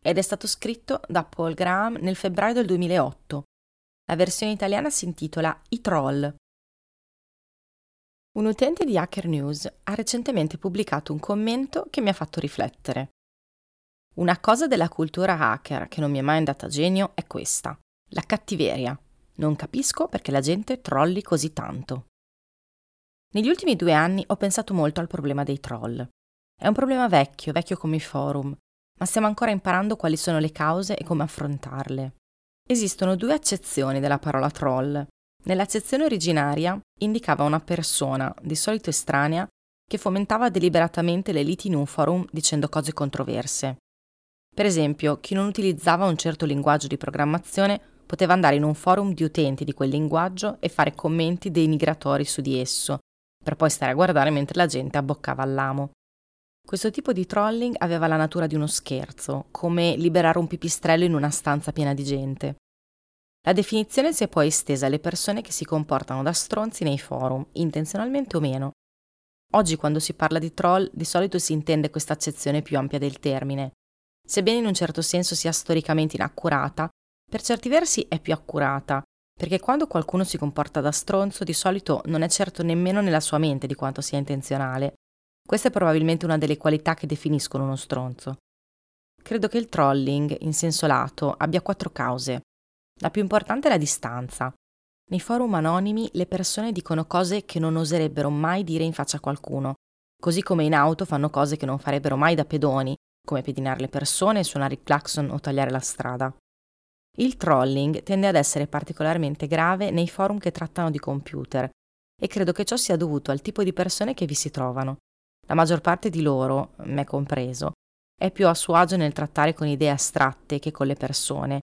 ed è stato scritto da Paul Graham nel febbraio del 2008. La versione italiana si intitola I Troll. Un utente di Hacker News ha recentemente pubblicato un commento che mi ha fatto riflettere. Una cosa della cultura hacker che non mi è mai andata a genio è questa, la cattiveria. Non capisco perché la gente trolli così tanto. Negli ultimi due anni ho pensato molto al problema dei troll. È un problema vecchio, vecchio come i forum, ma stiamo ancora imparando quali sono le cause e come affrontarle. Esistono due accezioni della parola troll. Nell'accezione originaria indicava una persona, di solito estranea, che fomentava deliberatamente le liti in un forum dicendo cose controverse. Per esempio, chi non utilizzava un certo linguaggio di programmazione poteva andare in un forum di utenti di quel linguaggio e fare commenti denigratori su di esso, per poi stare a guardare mentre la gente abboccava all'amo. Questo tipo di trolling aveva la natura di uno scherzo, come liberare un pipistrello in una stanza piena di gente. La definizione si è poi estesa alle persone che si comportano da stronzi nei forum, intenzionalmente o meno. Oggi quando si parla di troll di solito si intende questa accezione più ampia del termine. Sebbene in un certo senso sia storicamente inaccurata, per certi versi è più accurata, perché quando qualcuno si comporta da stronzo di solito non è certo nemmeno nella sua mente di quanto sia intenzionale, questa è probabilmente una delle qualità che definiscono uno stronzo. Credo che il trolling, in senso lato, abbia quattro cause. La più importante è la distanza. Nei forum anonimi le persone dicono cose che non oserebbero mai dire in faccia a qualcuno, così come in auto fanno cose che non farebbero mai da pedoni, come pedinare le persone, suonare il clacson o tagliare la strada. Il trolling tende ad essere particolarmente grave nei forum che trattano di computer e credo che ciò sia dovuto al tipo di persone che vi si trovano. La maggior parte di loro, me compreso, è più a suo agio nel trattare con idee astratte che con le persone.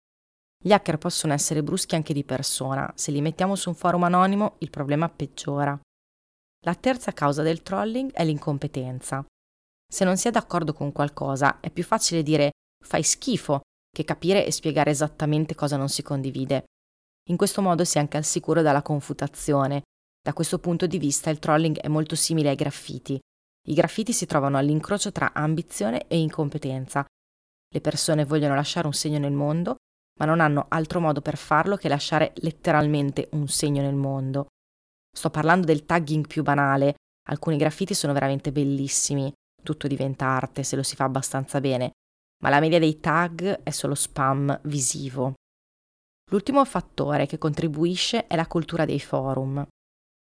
Gli hacker possono essere bruschi anche di persona, se li mettiamo su un forum anonimo il problema peggiora. La terza causa del trolling è l'incompetenza. Se non si è d'accordo con qualcosa, è più facile dire fai schifo che capire e spiegare esattamente cosa non si condivide. In questo modo si è anche al sicuro dalla confutazione. Da questo punto di vista il trolling è molto simile ai graffiti. I graffiti si trovano all'incrocio tra ambizione e incompetenza. Le persone vogliono lasciare un segno nel mondo, ma non hanno altro modo per farlo che lasciare letteralmente un segno nel mondo. Sto parlando del tagging più banale. Alcuni graffiti sono veramente bellissimi, tutto diventa arte se lo si fa abbastanza bene, ma la media dei tag è solo spam visivo. L'ultimo fattore che contribuisce è la cultura dei forum.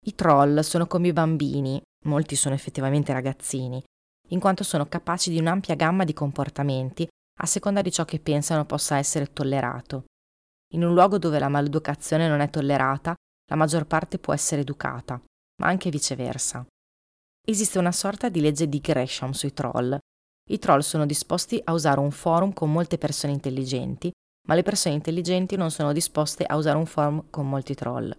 I troll sono come i bambini, molti sono effettivamente ragazzini, in quanto sono capaci di un'ampia gamma di comportamenti a seconda di ciò che pensano possa essere tollerato. In un luogo dove la maleducazione non è tollerata, la maggior parte può essere educata, ma anche viceversa. Esiste una sorta di legge di Gresham sui troll. I troll sono disposti a usare un forum con molte persone intelligenti, ma le persone intelligenti non sono disposte a usare un forum con molti troll.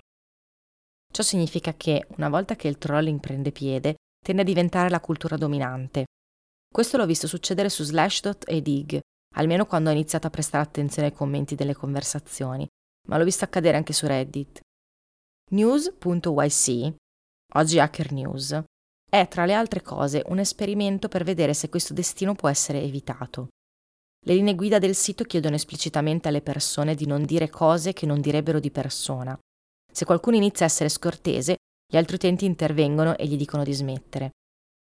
Ciò significa che, una volta che il trolling prende piede, tende a diventare la cultura dominante. Questo l'ho visto succedere su Slashdot e Dig, almeno quando ho iniziato a prestare attenzione ai commenti delle conversazioni, ma l'ho visto accadere anche su Reddit. News.yc, oggi Hacker News, è tra le altre cose un esperimento per vedere se questo destino può essere evitato. Le linee guida del sito chiedono esplicitamente alle persone di non dire cose che non direbbero di persona, se qualcuno inizia a essere scortese, gli altri utenti intervengono e gli dicono di smettere.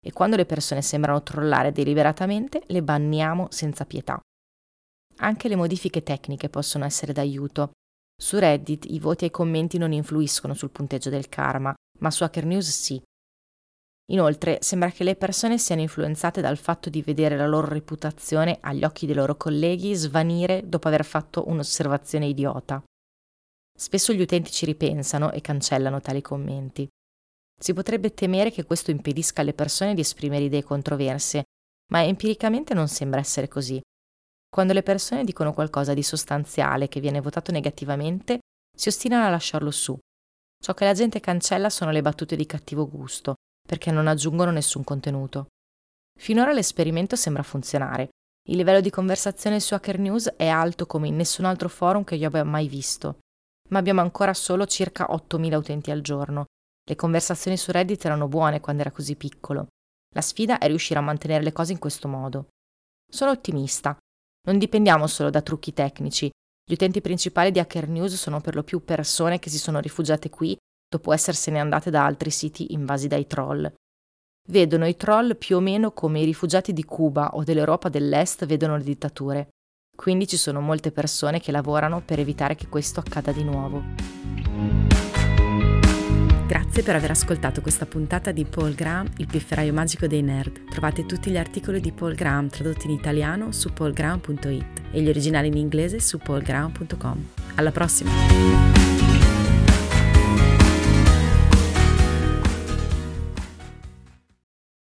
E quando le persone sembrano trollare deliberatamente, le banniamo senza pietà. Anche le modifiche tecniche possono essere d'aiuto. Su Reddit i voti e i commenti non influiscono sul punteggio del karma, ma su Hacker News sì. Inoltre sembra che le persone siano influenzate dal fatto di vedere la loro reputazione agli occhi dei loro colleghi svanire dopo aver fatto un'osservazione idiota. Spesso gli utenti ci ripensano e cancellano tali commenti. Si potrebbe temere che questo impedisca alle persone di esprimere idee controverse, ma empiricamente non sembra essere così. Quando le persone dicono qualcosa di sostanziale che viene votato negativamente, si ostinano a lasciarlo su. Ciò che la gente cancella sono le battute di cattivo gusto, perché non aggiungono nessun contenuto. Finora l'esperimento sembra funzionare. Il livello di conversazione su Hacker News è alto come in nessun altro forum che io abbia mai visto, ma abbiamo ancora solo circa 8.000 utenti al giorno. Le conversazioni su Reddit erano buone quando era così piccolo. La sfida è riuscire a mantenere le cose in questo modo. Sono ottimista. Non dipendiamo solo da trucchi tecnici. Gli utenti principali di Hacker News sono per lo più persone che si sono rifugiate qui dopo essersene andate da altri siti invasi dai troll. Vedono i troll più o meno come i rifugiati di Cuba o dell'Europa dell'Est vedono le dittature. Quindi ci sono molte persone che lavorano per evitare che questo accada di nuovo. Grazie per aver ascoltato questa puntata di Paul Graham, il pifferaio magico dei nerd. Trovate tutti gli articoli di Paul Graham tradotti in italiano su paulgraham.it e gli originali in inglese su paulgraham.com. Alla prossima!